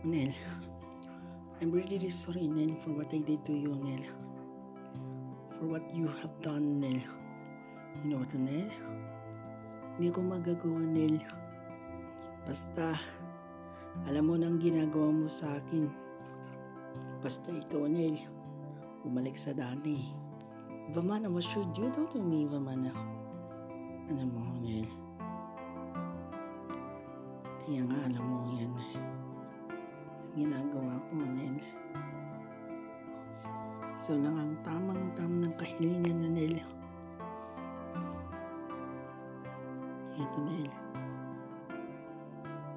Nel, I'm really sorry, Nel, for what I did to you, Nel. For what you have done, Nel. You know what, Nel? Hindi ko magagawa, Nel. Basta, alam mo nang ginagawa mo sa akin. Basta ikaw, Nel, bumalik sa dati. Vamana, what should you do to me, Vamana? Alam mo, Nel. Kaya nga, alam mo yan. Ginagawa ko, Nel. Ikaw lang ang tamang-tama ng kahilingan na Nel. Ito, Nel.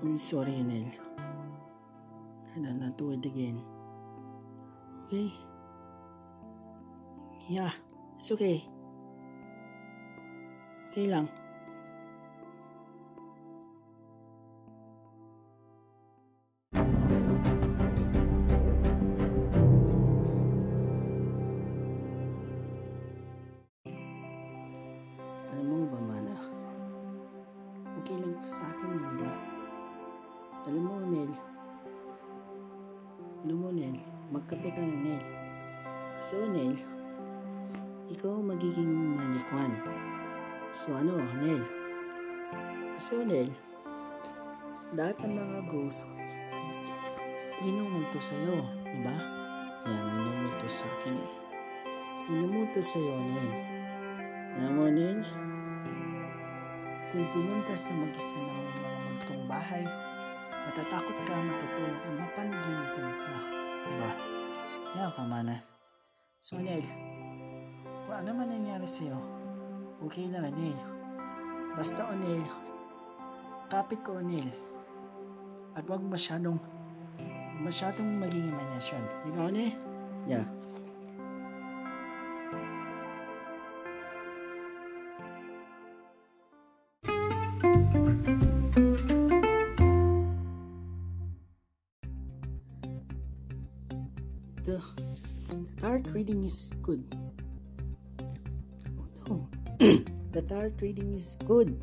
I'm sorry, Nel. And I'll not do it again. Okay? Yeah, it's okay. Okay lang. Linumulto sa akin eh. Linumulto sa'yo, Nel. Alam mo, Nel, kung pumunta sa mag-isa ng mga multong bahay, matatakot ka, matutuwa ka, mapanaginipan ka. Diba? Yan ka, mana. So, Nel, kung ano man nangyari sa'yo, okay na, Nel. Basta, o Nel, kapit ko, Nel. At wag masyadong, masyadong maging imaginasyon. Di ba, Nel? Yeah. The, the tarot reading is good. Oh no. the tarot reading is good.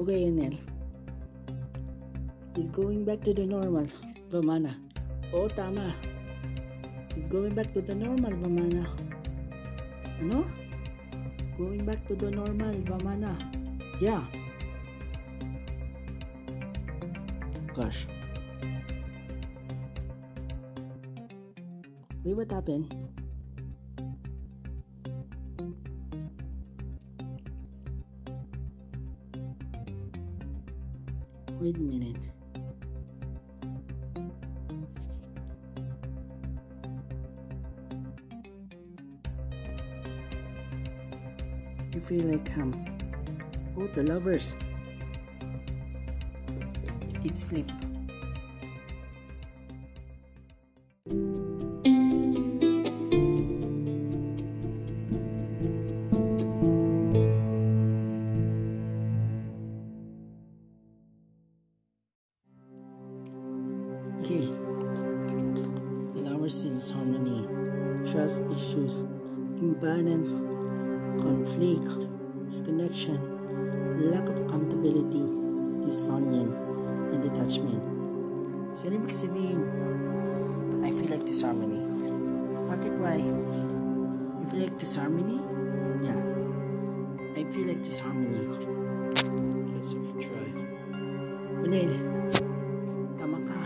Okay, Enel. He's going back to the normal, Vamana. Oh, tama. He's going back to the normal, Vamana. Ano? Going back to the normal, Vamana. Yeah. Gosh. Wait, what happened? Wait a minute. You feel like um, Both the lovers. It's flip. Manil, tama ka.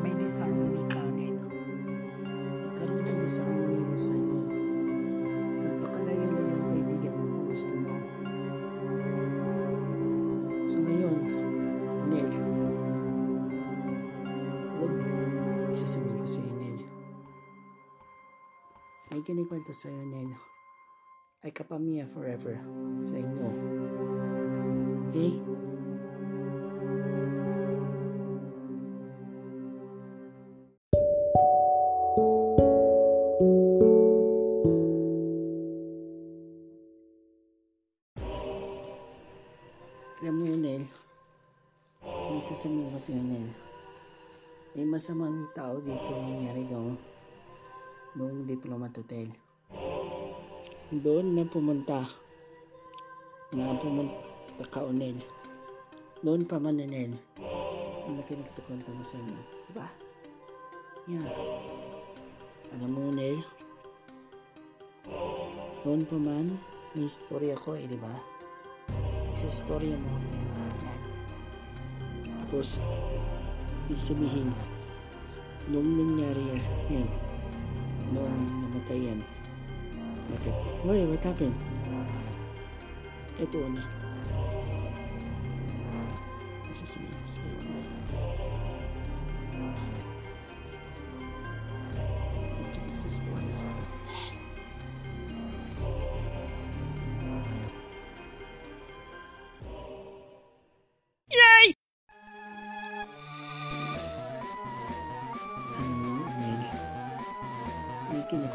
May disharmony ka rin. Nagkaroon ng disharmony mo sa iyo. Nagpakalayo-layo ang kaibigan mo kung gusto mo. So ngayon, Nel, huwag isasabihin ko sa'yo, Nel. May kinikwento sa'yo, Nel. Ay kapamilya forever sa inyo. Okay? Nel. May masamang tao dito nangyari doon. Noong diplomat hotel. Doon na pumunta. Na pumunta ka, Nel. Doon pa man, Nel. ang nakinig sa kwento mo sa inyo. Diba? Yan. Alam mo, Nel, noon pa man, may story ako eh, di ba? Isa story mo, Nel. Tapos, ibig sabihin, nung nangyari yan, nung namatay yan, bakit? Why? What happened? Ito, Nel. Sasabihin ko sa'yo, Nel.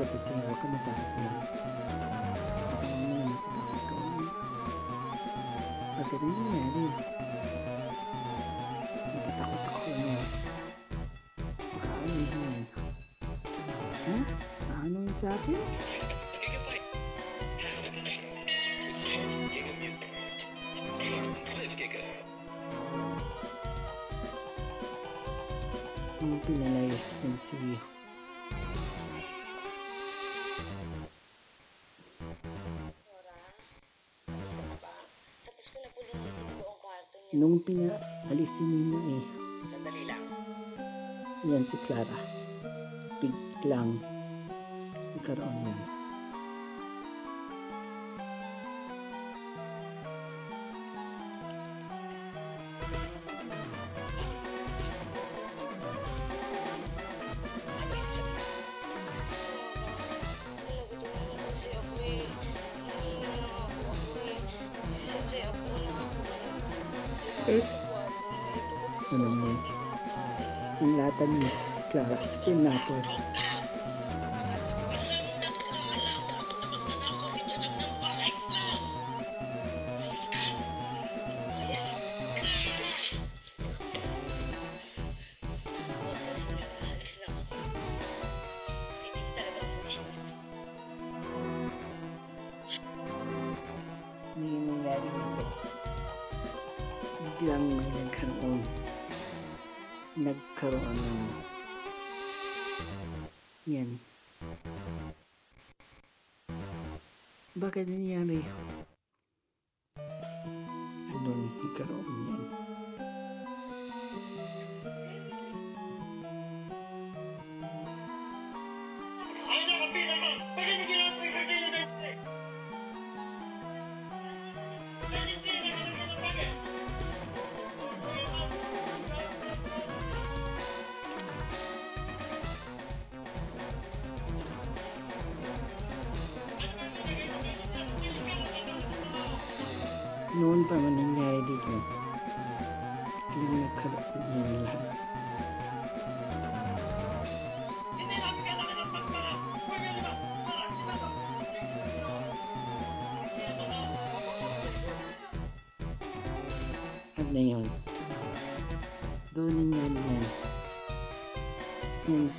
May kinukwento sa'yo. Huwag ka matakot na. Baka mamaya matatakot ka ulit. Pag ganun nangyari, matatakot ako na. Baka ano yun? Ha? Ano yun sa akin? Ang pinalayas din si Tapos ko na po linisin kwarto niya. nung pinaalisin nila eh. Sandali lang. Yan si Clara. Biglang nagkaroon nun. Biglang may nagkaroon. Nagkaroon ng yan. Bakit nangyari?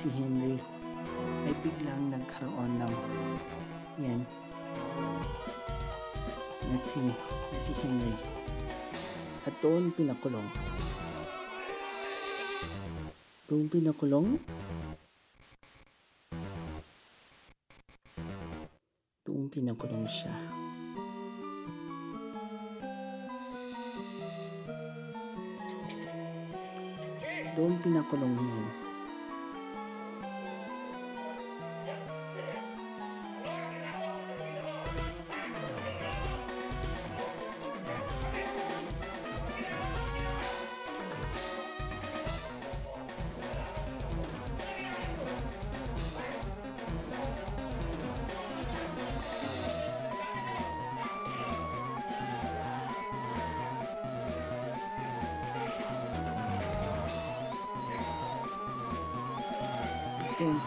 Si Henry ay biglang nagkaroon ng yan na si, na si Henry. At doon pinakulong. Doon pinakulong? Doon pinakulong siya. Doon pinakulong yun.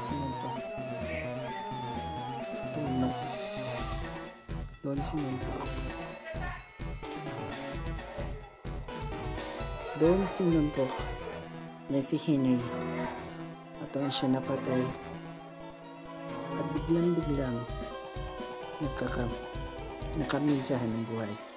Doon sinuntok. Tulog. Doon sinuntok. Doon sinuntok na si Henry. At doon siya napatay. At biglang-biglang nagkaka nakaminsahan ng buhay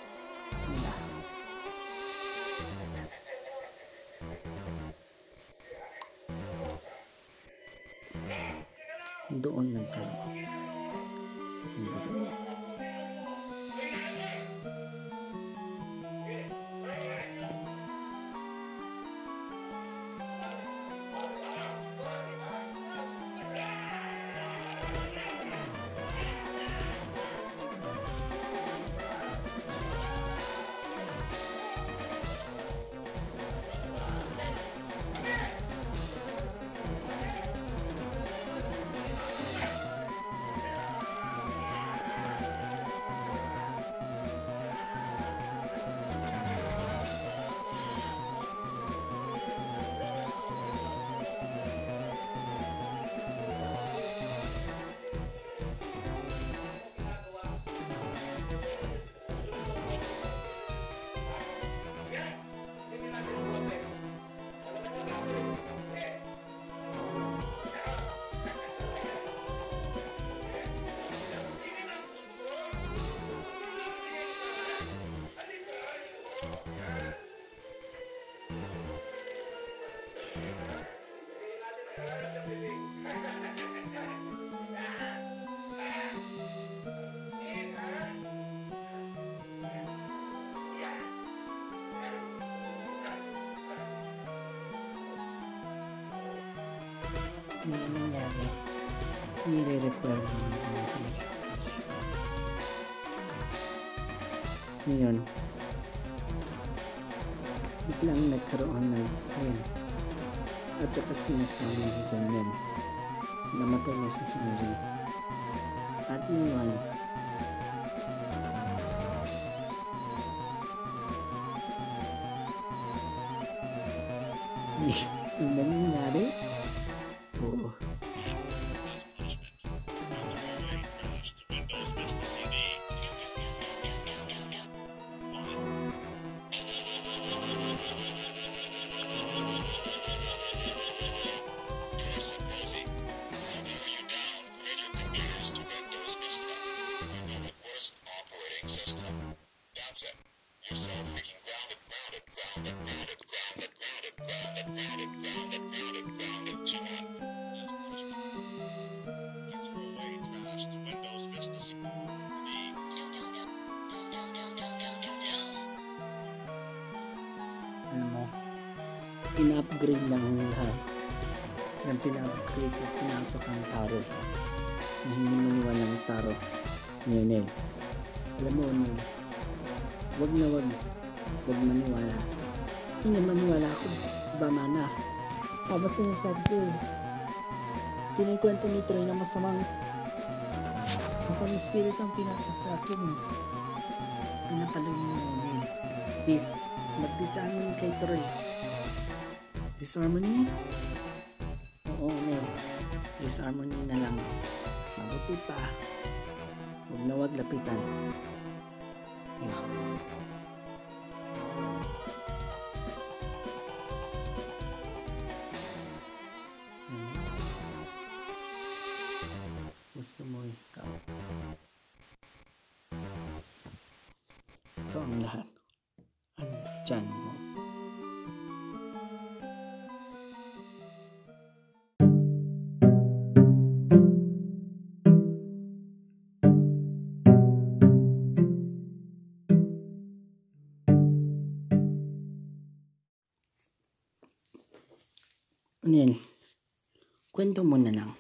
Hindi nangyari. Nire-require mo natin. Ngayon, biglang nagkaroon ng pain. At saka sinasabi ni John Len, namatay na si Henry. At ngayon, Yung nangyari? Yung pina-upgrade at pinasok ang taro. Na hindi maniwala ng taro. Nionel. Alam mo, no, wag na wag. Wag maniwala. Hindi maniwala ako. Ba mana. Tapos sinasabi sa'yo. Kinikwento ni Troy na masamang masamang spirit ang pinasok sa akin. eh. Pinapalo niyo yun. Please, mag-disharmony kay Troy. Oo, Nel. Disharmony na lang. Mas mabuti pa. Huwag na huwag lapitan. Yeah. Gusto mo ikaw. Ikaw ang lahat. Ano yan? Kwento mo na lang.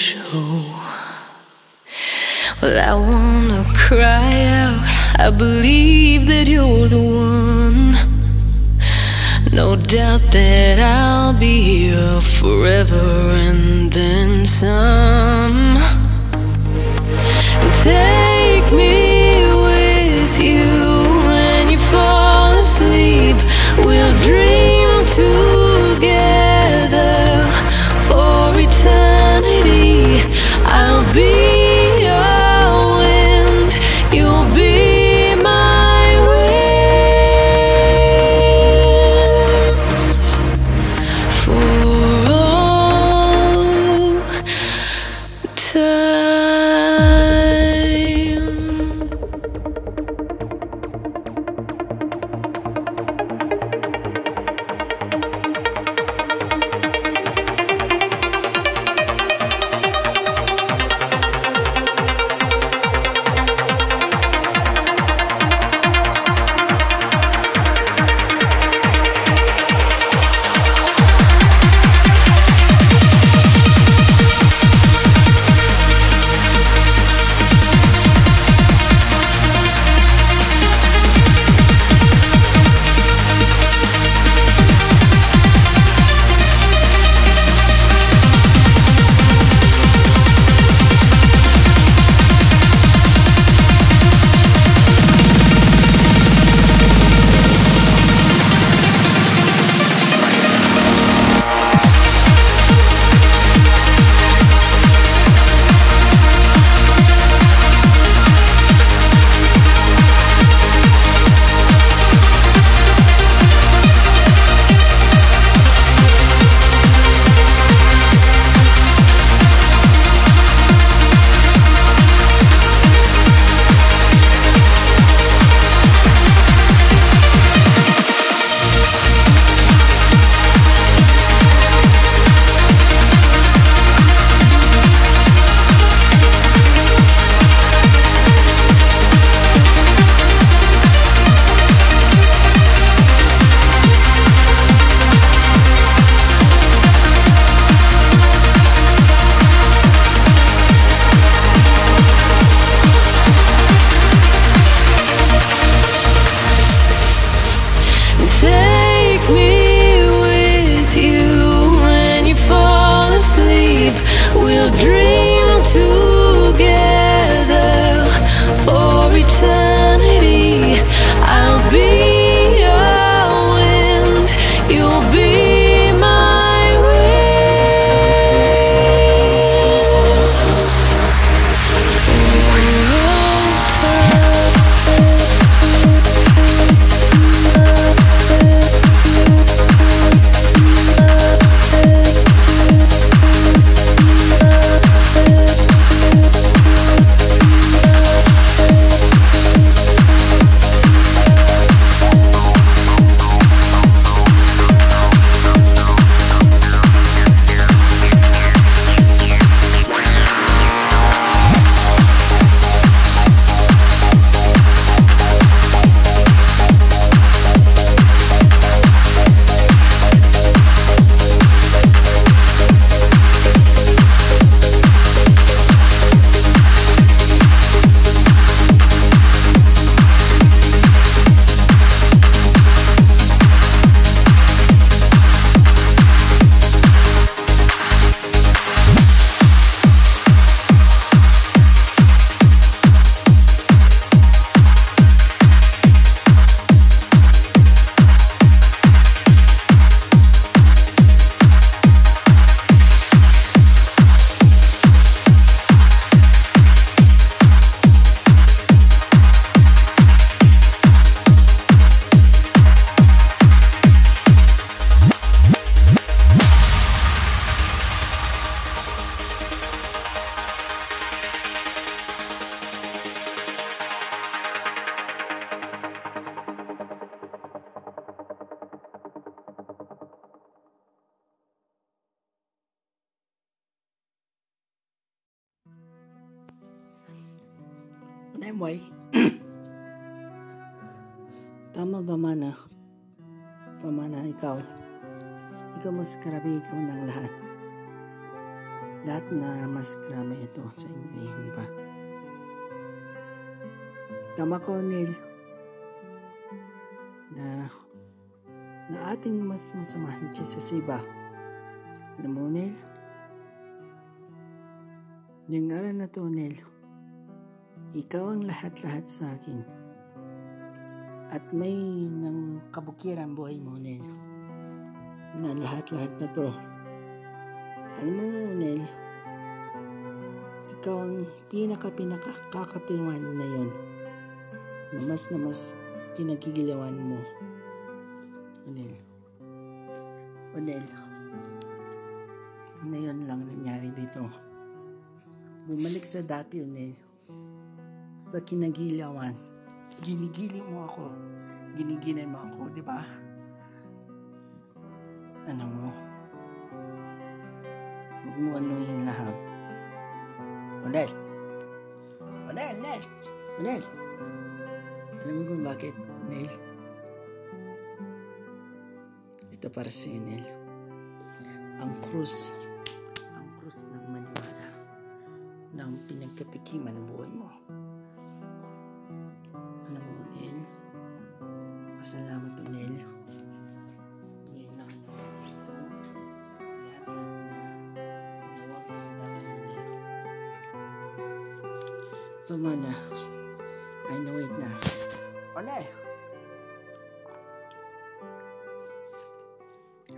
Show. Well, I wanna cry out. I believe that you're the one. No doubt that I'll be here forever and then some. Take me with you when you fall asleep. We'll dream together be Anyway, tama ba mana? Tama na ikaw. Ikaw mas grabe, ikaw ng lahat. Lahat na mas grabe ito sa inyo eh, di ba? Tama ko, Neil. Na, na ating mas masamahan siya sa iba. Alam mo, Neil? Yung araw na to, Neil, ikaw ang lahat-lahat sa akin. At may nang kabukiran buhay mo, Neil. Na lahat-lahat na to. Alam mo, Neil, ikaw ang pinaka-pinaka kakatunuan na yon na mas na mas kinagigiliwan mo. Onel. Onel. Na yun lang nangyari dito. Bumalik sa dati, Onel. Sa kinagiliwan. Ginigili mo ako. Ginigilan mo ako, di ba? Ano mo? Huwag mo anuhin lahat. Onel! Onel! Onel! Onel! Alam mo kung bakit, Neil? Ito para sa iyo, Neil. Ang krus, ang krus ng maniwala ng pinagkatikiman ng buhay mo. Tama na. I know it na. Onel!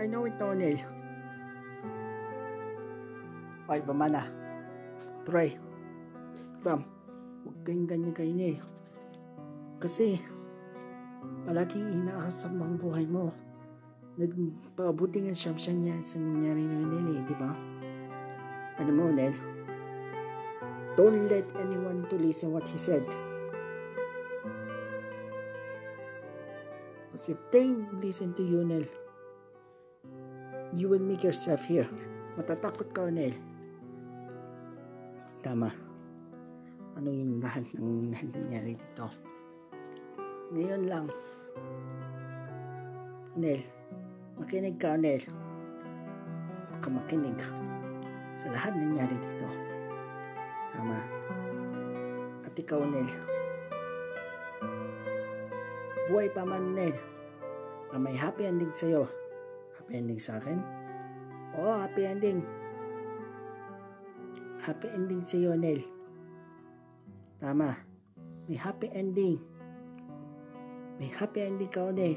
I know it na, Onel. Ay, bamana. Try. Sam, huwag kayong ganyan kayo niya eh. Kasi, palaging inaasam ang buhay mo. Nagpabuti nga siyam siya niya sa nangyari na Onel eh, di ba? Ano mo, Onel? Don't let anyone to listen what he said. Because if they listen to you, Nel, you will make yourself here. Matatakot ka, Nel. Tama. Ano yung lahat ng nangyari dito? Ngayon lang. Nel, makinig ka, Nel. Huwag ka makinig sa lahat nangyari dito. Tama. At ikaw, Nel. Buhay pa man, Nel. Na may happy ending sa'yo. Happy ending sa akin? Oo, happy ending. Happy ending sa'yo, Nel. Tama. May happy ending. May happy ending ka, Nel.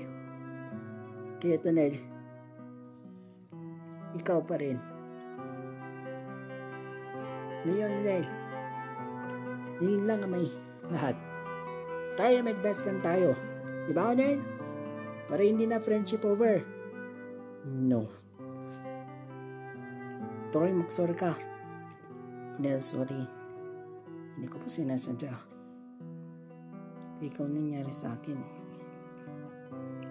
Kaya ito, Nel. Ikaw pa rin. Ngayon, Nel. Ngayon lang ang may lahat. Tayo mag-best friend tayo. Di ba, Nel? Para hindi na friendship over. No. Troy, mag-sorry ka. Nel, sorry. Hindi ko po sinasadya. Ikaw nangyari sa akin.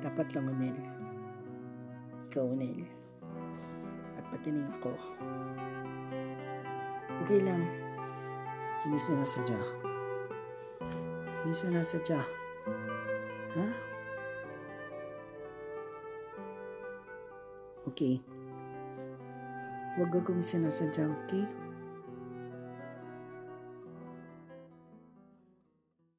Dapat lang, Nel. Ikaw, Nel. At pati ako. Okay lang. Hindi sinasadya. Hindi sinasadya. Ha? Okay. Huwag akong sinasadya, okay?